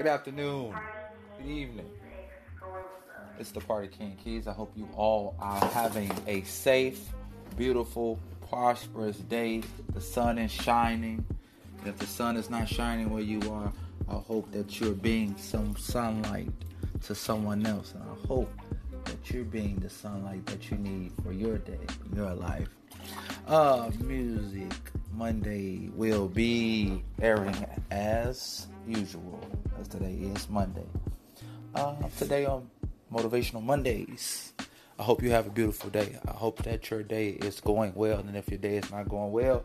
Good afternoon. Good evening. It's the Party King Keys. I hope you all are having a safe, beautiful, prosperous day. The sun is shining. If the sun is not shining where you are, I hope that you're being some sunlight to someone else. And I hope that you're being the sunlight that you need for your day, your life. Uh, music Monday will be airing as usual, as today is Monday. Uh, today on Motivational Mondays. I hope you have a beautiful day. I hope that your day is going well. And if your day is not going well,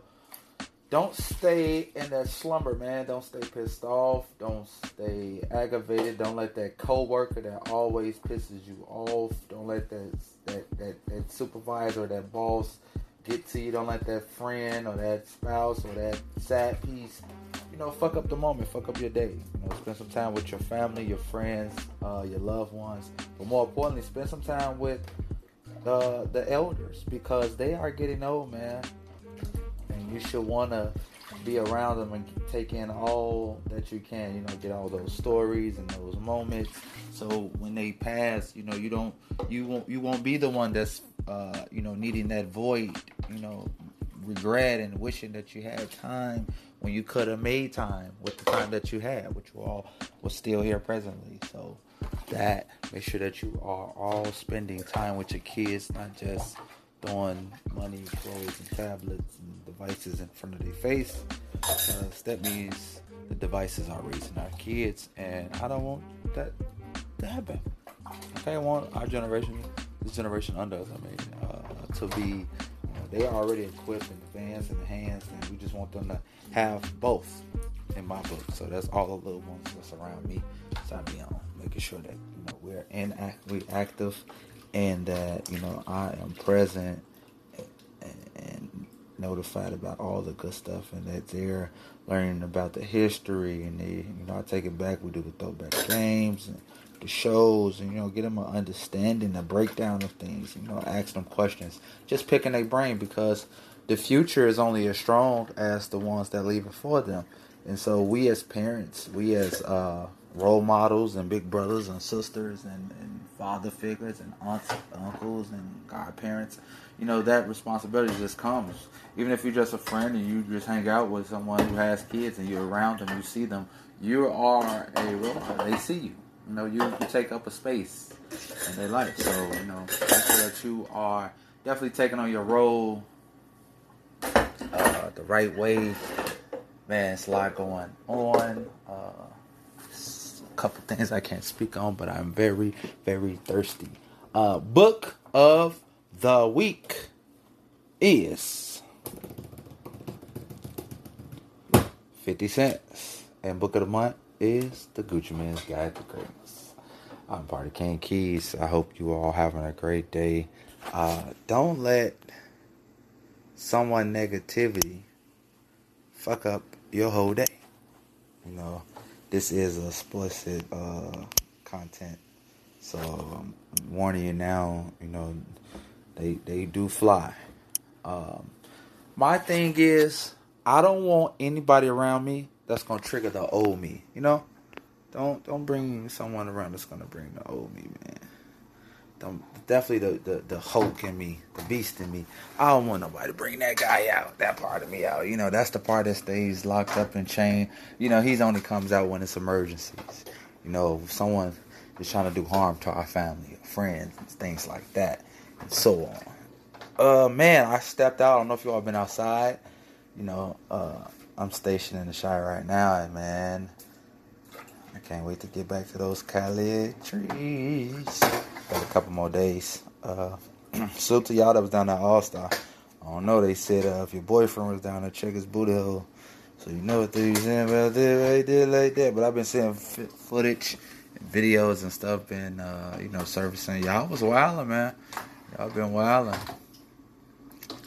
don't stay in that slumber, man. Don't stay pissed off. Don't stay aggravated. Don't let that coworker that always pisses you off. Don't let that that that, that supervisor or that boss get to you. Don't let that friend or that spouse or that sad piece, you know, fuck up the moment, fuck up your day. You know, spend some time with your family, your friends, uh, your loved ones, but more importantly, spend some time with the the elders because they are getting old, man and you should want to be around them and take in all that you can. You know, get all those stories and those moments. So when they pass, you know, you don't, you won't, you won't be the one that's, uh, you know, needing that void. You know, regret and wishing that you had time when you could have made time with the time that you had, which were all was still here presently. So that make sure that you are all spending time with your kids, not just throwing money, clothes, and tablets and devices in front of their face because that means the devices are raising our kids, and I don't want that to happen. I want our generation, this generation under us, I mean, uh, to be, you know, they are already equipped in the vans and the hands, and we just want them to have both in my book. So that's all the little ones that's around me. So I be on making sure that you know we're in we active and that you know I am present and, and, notified about all the good stuff, and that they're learning about the history, and they you know I take it back. We do the throwback games and the shows, and you know get them an understanding, a breakdown of things. You know, ask them questions, just picking their brain because the future is only as strong as the ones that leave it for them. And so we as parents, we as uh, role models and big brothers and sisters and, and father figures and aunts, uncles and godparents, you know, that responsibility just comes. Even if you're just a friend and you just hang out with someone who has kids and you're around them, you see them, you are a role model. They see you. You know, you, you take up a space in their life. So, you know, make sure that you are definitely taking on your role uh, the right way. Man, it's a lot going on. Uh, a couple things I can't speak on, but I'm very, very thirsty. Uh, book of the week is 50 cents. And book of the month is The Gucci Mane's Guide to Greatness. I'm Party King Keys. I hope you all having a great day. Uh, don't let someone negativity fuck up your whole day. You know, this is a explicit uh, content. So I'm warning you now. You know, they they do fly. Um, my thing is, I don't want anybody around me that's gonna trigger the old me. You know, don't don't bring someone around that's gonna bring the old me, man. Don't definitely the, the the Hulk in me, the beast in me. I don't want nobody to bring that guy out, that part of me out. You know, that's the part that stays locked up and chained. You know, he's only comes out when it's emergencies. You know, someone is trying to do harm to our family, friends, things like that, and so on. Uh, man, I stepped out. I don't know if y'all been outside. You know, uh, I'm stationed in the Shire right now, and man, I can't wait to get back to those Cali trees. Got a couple more days. Uh, to y'all that was down at All Star. I don't know. They said uh, if your boyfriend was down there, check his booty hole. So you know what they're saying about that right there like that. But I've been seeing f- footage, videos and stuff, been uh, you know servicing. Y'all was wilding, man. Y'all been wilding.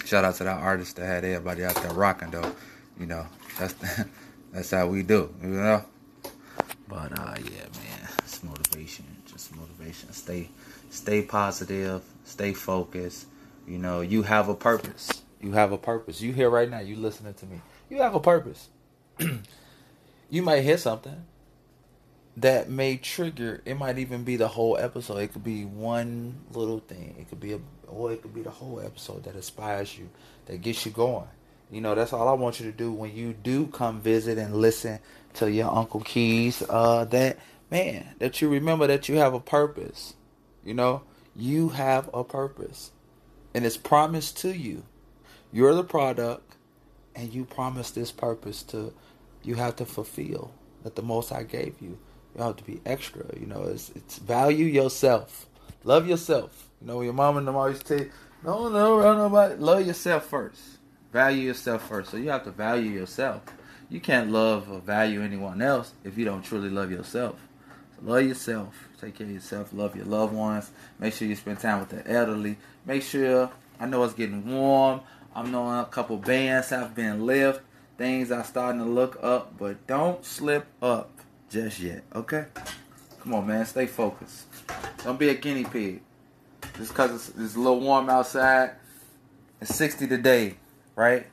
Shout out to that artist that had everybody out there rocking though. You know that's that's how we do. You know. But uh, yeah, man, it's motivation. Just motivation. Stay stay positive, stay focused. You know, you have a purpose. You have a purpose. You here right now, you listening to me. You have a purpose. you might hear something that may trigger. It might even be the whole episode. It could be one little thing. It could be a, or it could be the whole episode that inspires you, that gets you going. You know, that's all I want you to do when you do come visit and listen to your Uncle Keys. Uh, that man, that you remember that you have a purpose. You know, you have a purpose, and it's promised to you. You're the product, and you promise this purpose to. You have to fulfill that the Most I gave you. You have to be extra. You know, it's it's value yourself, love yourself. You know, your mom and them always tell you, no, no, no, nobody. Love yourself first. Value yourself first. So you have to value yourself. You can't love or value anyone else if you don't truly love yourself. So love yourself. Take care of yourself. Love your loved ones. Make sure you spend time with the elderly. Make sure. I know it's getting warm. I'm knowing a couple bands have been left. Things are starting to look up, but don't slip up just yet. Okay? Come on, man. Stay focused. Don't be a guinea pig. Just because it's, it's a little warm outside. It's 60 today, right?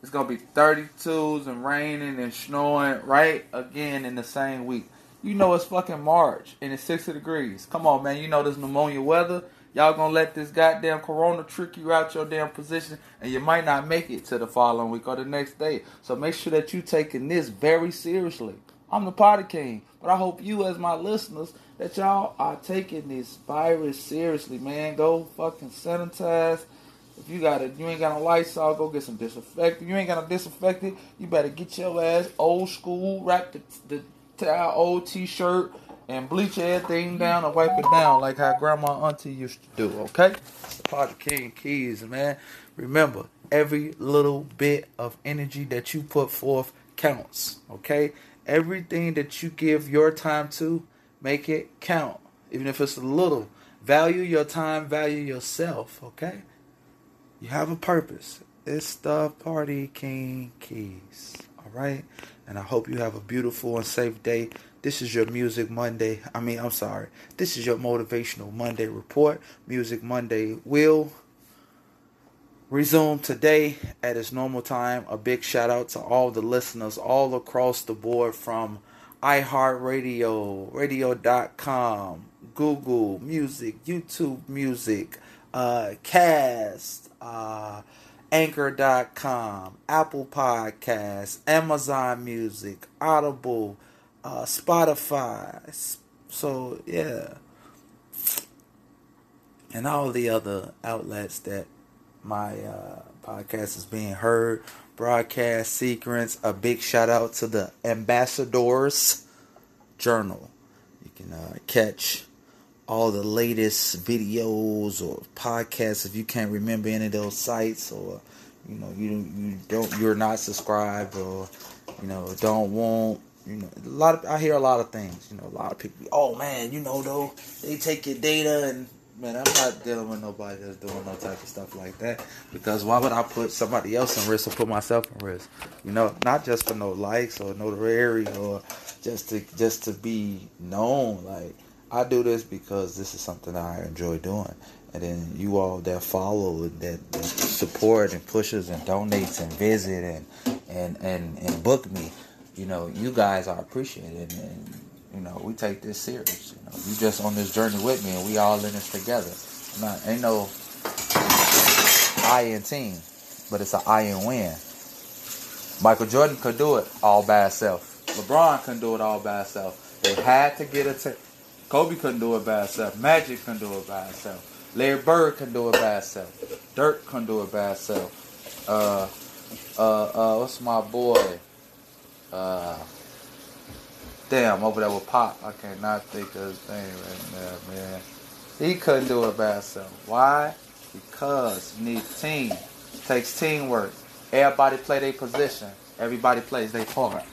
It's gonna be 32s and raining and snowing right again in the same week. You know it's fucking March and it's 60 degrees. Come on, man. You know this pneumonia weather. Y'all gonna let this goddamn corona trick you out your damn position and you might not make it to the following week or the next day. So make sure that you taking this very seriously. I'm the party king, but I hope you as my listeners that y'all are taking this virus seriously, man. Go fucking sanitize. If you got it, you ain't got no Lysol, go get some disinfectant. You ain't got no disinfectant, you better get your ass old school, wrap the, the towel, old t-shirt, and bleach everything down and wipe it down like how grandma auntie used to do, okay? The Party King Keys, man. Remember, every little bit of energy that you put forth counts, okay? Everything that you give your time to, make it count. Even if it's a little. Value your time, value yourself, okay? You have a purpose. It's the Party King Keys. All right? And I hope you have a beautiful and safe day. This is your Music Monday. I mean, I'm sorry. This is your Motivational Monday report. Music Monday will resume today at its normal time. A big shout out to all the listeners all across the board from iHeartRadio, radio.com, Google Music, YouTube Music, uh, Cast, uh, Anchor.com, Apple Podcasts, Amazon Music, Audible, uh, Spotify. So, yeah. And all the other outlets that my uh, podcast is being heard broadcast sequence. A big shout out to the Ambassadors Journal. You can uh, catch all the latest videos or podcasts if you can't remember any of those sites or you know you you don't you're not subscribed or you know don't want you know a lot of I hear a lot of things you know a lot of people oh man you know though they take your data and man, I'm not dealing with nobody that's doing no type of stuff like that. Because why would I put somebody else in risk or put myself in risk? You know, not just for no likes or notoriety or just to just to be known. Like I do this because this is something I enjoy doing. And then you all that follow, that, that support and pushes and donates and visit and and and and book me, you know, you guys are appreciated and you know, we take this serious. You know, you just on this journey with me, and we all in this together. Not ain't no I in team, but it's an I in win. Michael Jordan could do it all by himself. LeBron couldn't do it all by himself. They had to get it. Kobe couldn't do it by himself. Magic couldn't do it by himself. Larry Bird couldn't do it by himself. Dirk couldn't do it by himself. Uh, uh, uh, what's my boy? Uh, Damn, over there with Pop. I cannot think of his name right now, man. He couldn't do it by himself. Why? Because you need team. It takes teamwork. Everybody play their position. Everybody plays their part.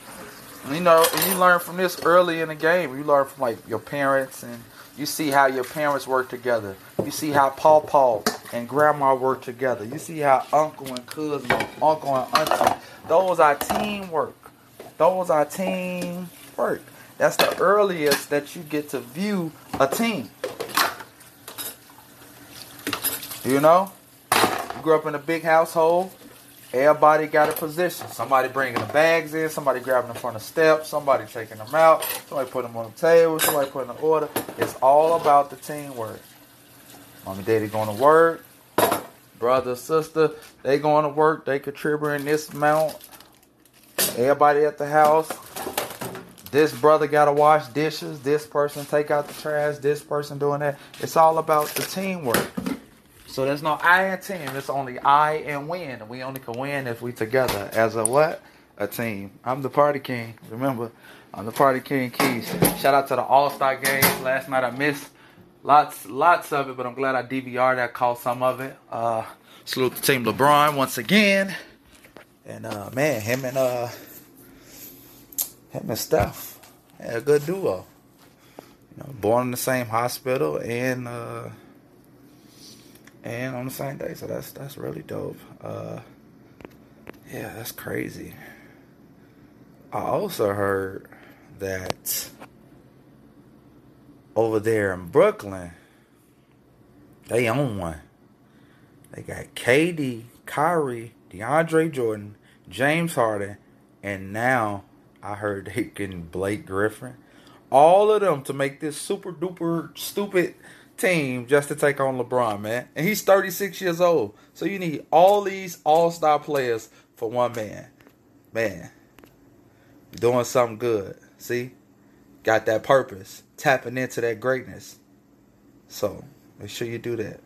You know, you learn from this early in the game. You learn from like your parents and you see how your parents work together. You see how Paul Paul and grandma work together. You see how uncle and cousin, uncle and auntie. Those are teamwork. Those are team work. That's the earliest that you get to view a team. You know, you grew up in a big household. Everybody got a position. Somebody bringing the bags in, somebody grabbing them from the steps, somebody taking them out, somebody putting them on the table, somebody putting the order. It's all about the teamwork. Mommy, daddy going to work. Brother, sister, they going to work. They contributing this amount. Everybody at the house. This brother got to wash dishes. This person take out the trash. This person doing that. It's all about the teamwork. So there's no I in team. It's only I and win. We only can win if we together as a what? A team. I'm the party king. Remember, I'm the party king keys. Shout out to the All Star game last night. I missed lots, lots of it, but I'm glad I DVR'd that, caught some of it. Uh, salute to team LeBron once again. And uh, man, him and uh, him and Steph had a good duo. You know, born in the same hospital and. Uh, and on the same day. So that's that's really dope. Uh, yeah, that's crazy. I also heard that over there in Brooklyn, they own one. They got KD, Kyrie, DeAndre Jordan, James Harden, and now I heard they getting Blake Griffin. All of them to make this super duper stupid team just to take on LeBron, man. And he's 36 years old. So you need all these all star players for one man. Man, doing something good. See? Got that purpose. Tapping into that greatness. So make sure you do that.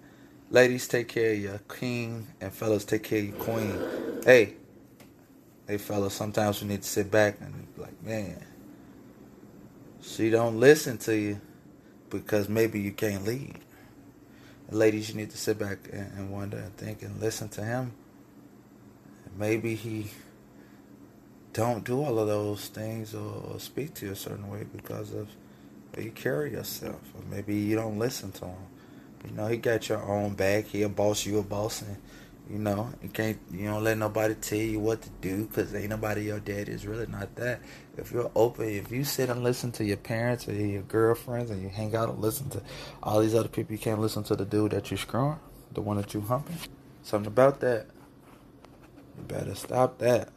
Ladies, take care of your king, and fellas, take care of your queen. Hey, hey, fellas, sometimes you need to sit back and be like, man, she don't listen to you because maybe you can't lead. Ladies, you need to sit back and, wonder and think and listen to him. Maybe he don't do all of those things or, speak to you a certain way because of how you carry yourself, or maybe you don't listen to him. You know, he got your own back. He a boss, you a boss, and you know, you can't, you don't let nobody tell you what to do because ain't nobody your dad is really not that. If you're open, if you sit and listen to your parents or your girlfriends and you hang out and listen to all these other people, you can't listen to the dude that you screwing, the one that you humping. Something about that. You better stop that.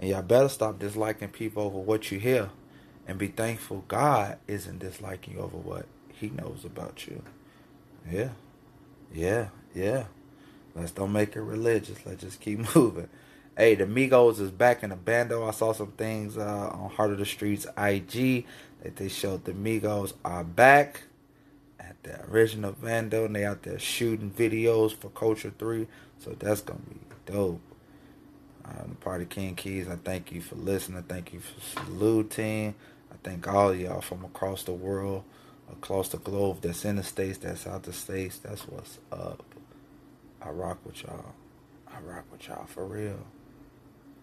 And y'all better stop disliking people over what you hear and be thankful God isn't disliking you over what he knows about you. Yeah. Yeah. Yeah. Let's don't make it religious. Let's just keep moving. Hey, the Migos is back in the bando. I saw some things uh, on Heart of the Streets IG that they showed the Migos are back at the original bando and they out there shooting videos for Culture 3. So that's gonna be dope. Um, Party King Keys, I thank you for listening. Thank you for saluting. I thank all y'all from across the world, across the globe that's in the States, that's out the States. That's what's up. I rock with y'all. I rock with y'all for real.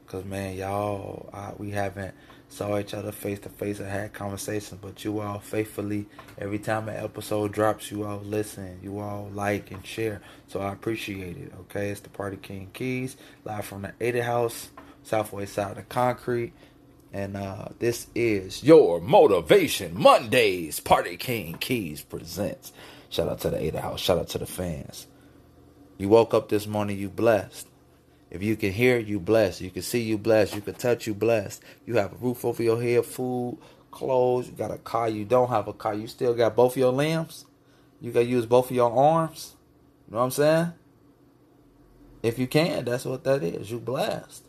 Cause man, y'all, uh, we haven't saw each other face to face and had conversations, but you all faithfully every time an episode drops, you all listen, you all like and share. So I appreciate it. Okay, it's the Party King Keys live from the 80 House, Southwest side of the Concrete. And uh, this is your Motivation Mondays. Party King Keys presents. Shout out to the 80 House. Shout out to the fans. You woke up this morning, you blessed. If you can hear, you blessed. You can see, you blessed. You can touch, you blessed. You have a roof over your head, food, clothes. You got a car. You don't have a car. You still got both of your limbs. You can use both of your arms. You know what I'm saying? If you can, that's what that is. You blessed.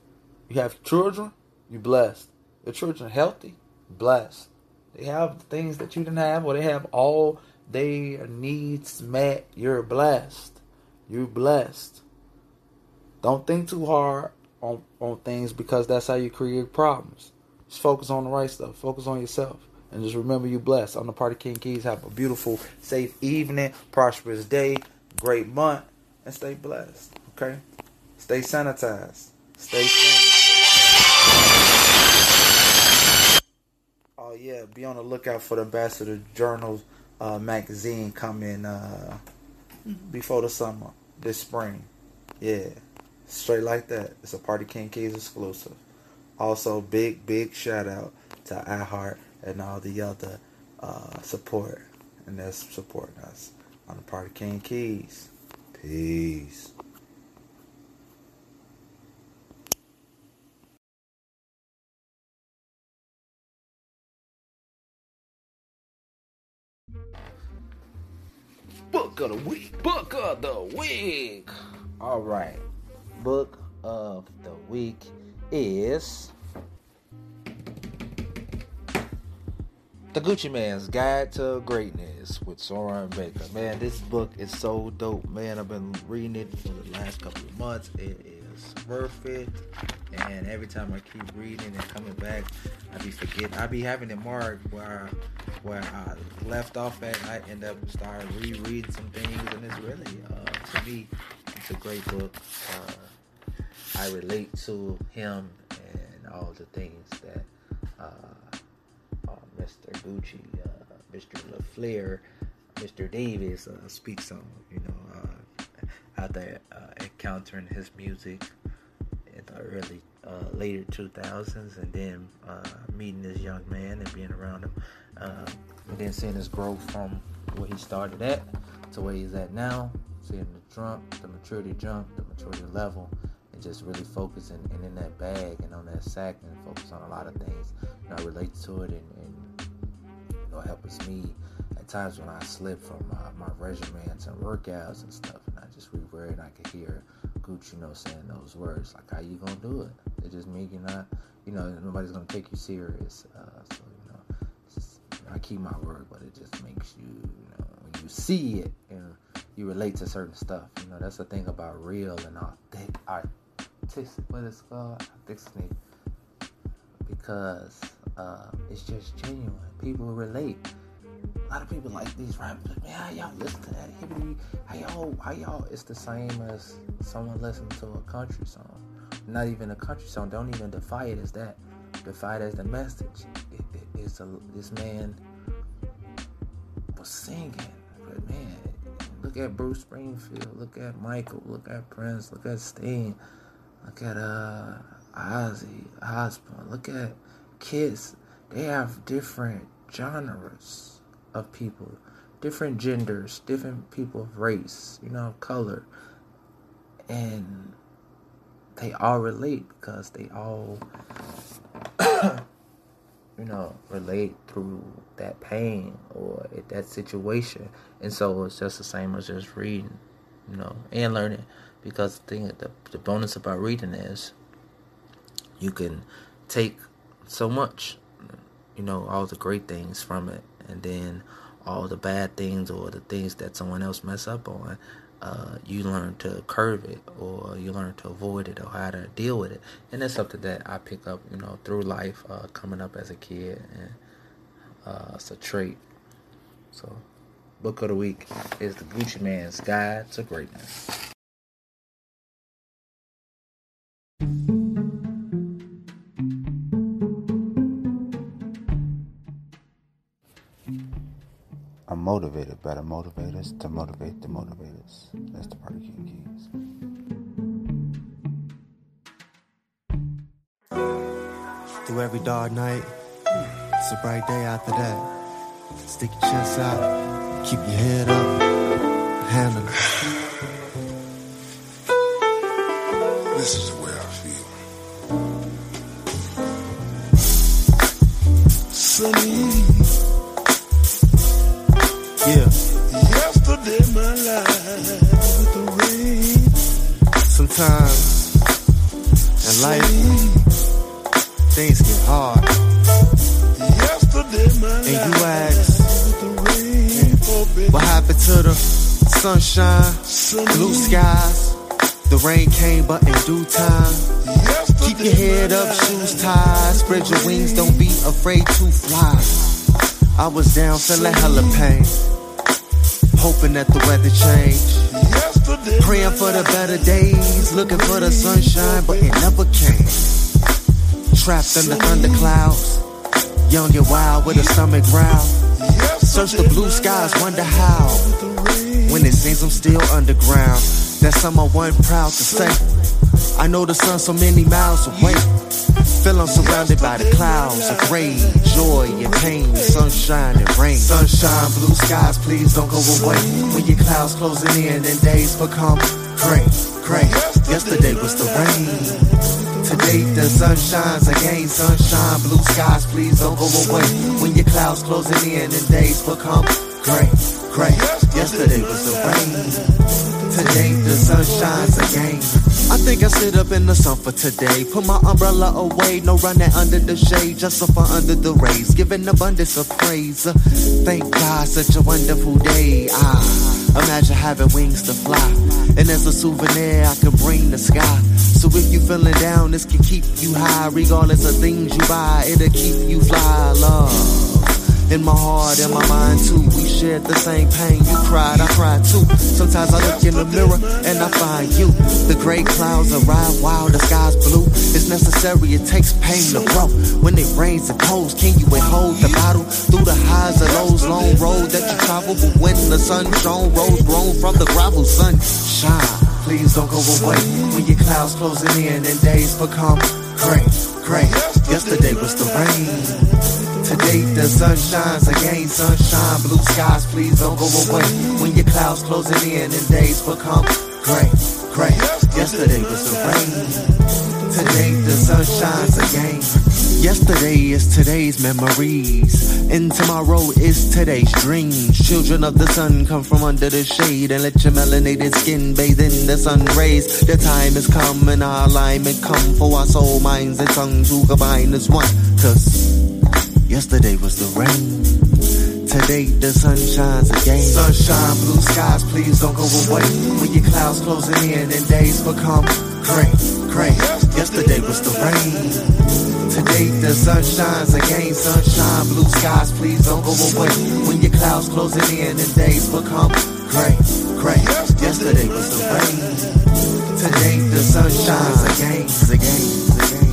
You have children, you blessed. Your children healthy, blessed. They have things that you didn't have, or they have all their needs met. You're blessed. You're blessed. Don't think too hard on, on things because that's how you create problems. Just focus on the right stuff. Focus on yourself. And just remember you're blessed. On the Party King Keys, have a beautiful, safe evening, prosperous day, great month, and stay blessed. Okay? Stay sanitized. Stay sanitized. Oh yeah, be on the lookout for the Ambassador Journal uh, magazine coming uh, before the summer this spring. Yeah, straight like that. It's a Party King Keys exclusive. Also, big, big shout out to iHeart and all the other uh, support and that's supporting us on the Party King Keys. Peace. Book of the week. Book of the week. All right. Book of the week is The Gucci Mane's Guide to Greatness with Soren Baker. Man, this book is so dope, man. I've been reading it for the last couple of months. It is worth it. And every time I keep reading and coming back, I be forgetting. I be having it marked where where I left off at. I end up start rereading some things, and it's really, uh, to me, it's a great book. Uh, I relate to him and all the things that uh, uh Mr. Gucci, uh, Mr. LaFleur, Mr. Davis uh, speaks on. You know, uh, out there encountering his music in the early uh, later 2000s and then uh, meeting this young man and being around him um, and then seeing his growth from where he started at to where he's at now seeing the jump the maturity jump the maturity level and just really focusing and in that bag and on that sack and focus on a lot of things. You know, I relate to it and, and you know helps me at times when I slip from uh, my regimens and workouts and stuff just read and I could hear Gucci, you know, saying those words. Like, how you gonna do it? It just means you're not, you know, nobody's gonna take you serious. Uh, so, you know, just, you know, I keep my word, but it just makes you, you know, when you see it and you relate to certain stuff. You know, that's the thing about real and authentic, artistic, what it's called, authenticity, because uh, it's just genuine. People relate a lot of people like these rappers. Man, y'all listen to that? How y'all? How y'all? It's the same as someone listening to a country song. Not even a country song. Don't even defy it as that. Defy it as the message. It, it, it's a this man was singing, but man, look at Bruce Springfield. Look at Michael. Look at Prince. Look at Sting. Look at uh Ozzy Osbourne. Look at Kiss. They have different genres of people, different genders, different people of race, you know, color. And they all relate because they all, you know, relate through that pain or that situation. And so it's just the same as just reading, you know, and learning. Because the thing, the, the bonus about reading is you can take so much, you know, all the great things from it and then all the bad things or the things that someone else mess up on, uh, you learn to curve it or you learn to avoid it or how to deal with it. And that's something that I pick up, you know, through life, uh, coming up as a kid, and uh, it's a trait. So, book of the week is the Gucci Mane's Guide to Greatness. Motivated by the motivators to motivate the motivators. That's the Party King Keys. Through every dark night, it's a bright day after that. Stick your chest out, keep your head up, handle it. Due time. Keep your head up, shoes tied, spread your wings, don't be afraid to fly. I was down, feeling hella pain hoping that the weather changed. Praying for the better days, looking for the sunshine, but it never came. Trapped under thunder clouds, young and wild with a stomach growl. Search the blue skies, wonder how. When it seems I'm still underground, that's someone proud to say. I know the sun so many miles away. Feel I'm surrounded by the clouds of gray, joy and pain, sunshine and rain. Sunshine, blue skies, please don't go away. When your clouds closing in and days become gray, gray. Yesterday was the rain. Today the sun shines again. Sunshine, blue skies, please don't go away. When your clouds closing in and days become gray, gray. Yesterday was the rain. Today the sun shines again. I think I sit up in the sun for today. Put my umbrella away, no running under the shade, just suffer under the rays, giving abundance of praise. Thank God, such a wonderful day. Ah, imagine having wings to fly, and as a souvenir, I can bring the sky. So if you feeling down, this can keep you high, regardless of things you buy. It'll keep you fly, love. In my heart and my mind too, we shared the same pain. You cried, I cried too. Sometimes I look in the mirror and I find you. The gray clouds arrive while the sky's blue. It's necessary, it takes pain to grow. When it rains and pours, can you hold the bottle through the highs and lows? Long road that you travel, but when the sun shone, rose grown from the gravel, sun shine. Please don't go away when your clouds closing in and days become gray, gray. Yesterday was the rain. Today the sun shines again, sunshine, blue skies, please don't go away. When your clouds closing in and days become gray, gray. Yesterday was the rain. Today the sun shines again. Yesterday is today's memories, and tomorrow is today's dreams. Children of the sun come from under the shade and let your melanated skin bathe in the sun rays. The time has come and our alignment come for our soul, minds, and tongues to combine as one. Cause Yesterday was the rain. Today the sun shines again. Sunshine, blue skies, please don't go away. When your clouds closing in and days become gray, gray. Yesterday was the rain. Today the sun shines again. Sunshine, blue skies, please don't go away. When your clouds closing in and days become gray, gray. Yesterday was the rain. Today the sun shines again, again, again,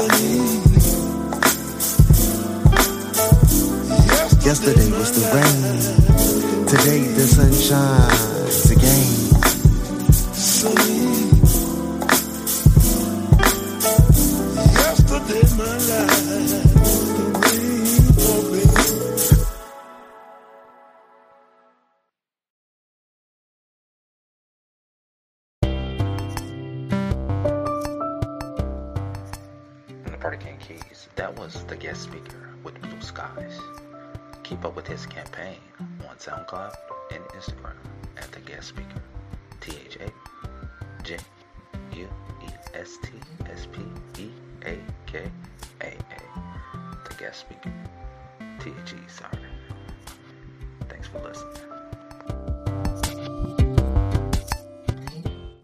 again. Yesterday was the rain. Today the sun shines again. Yesterday my life, the rain for me. And the Party King Keys. That was the guest speaker with Blue Skies. Keep up with his campaign on SoundCloud and Instagram at the guest speaker. T H A J U E S T S P E A K A A. The guest speaker. T H E, sorry. Thanks for listening.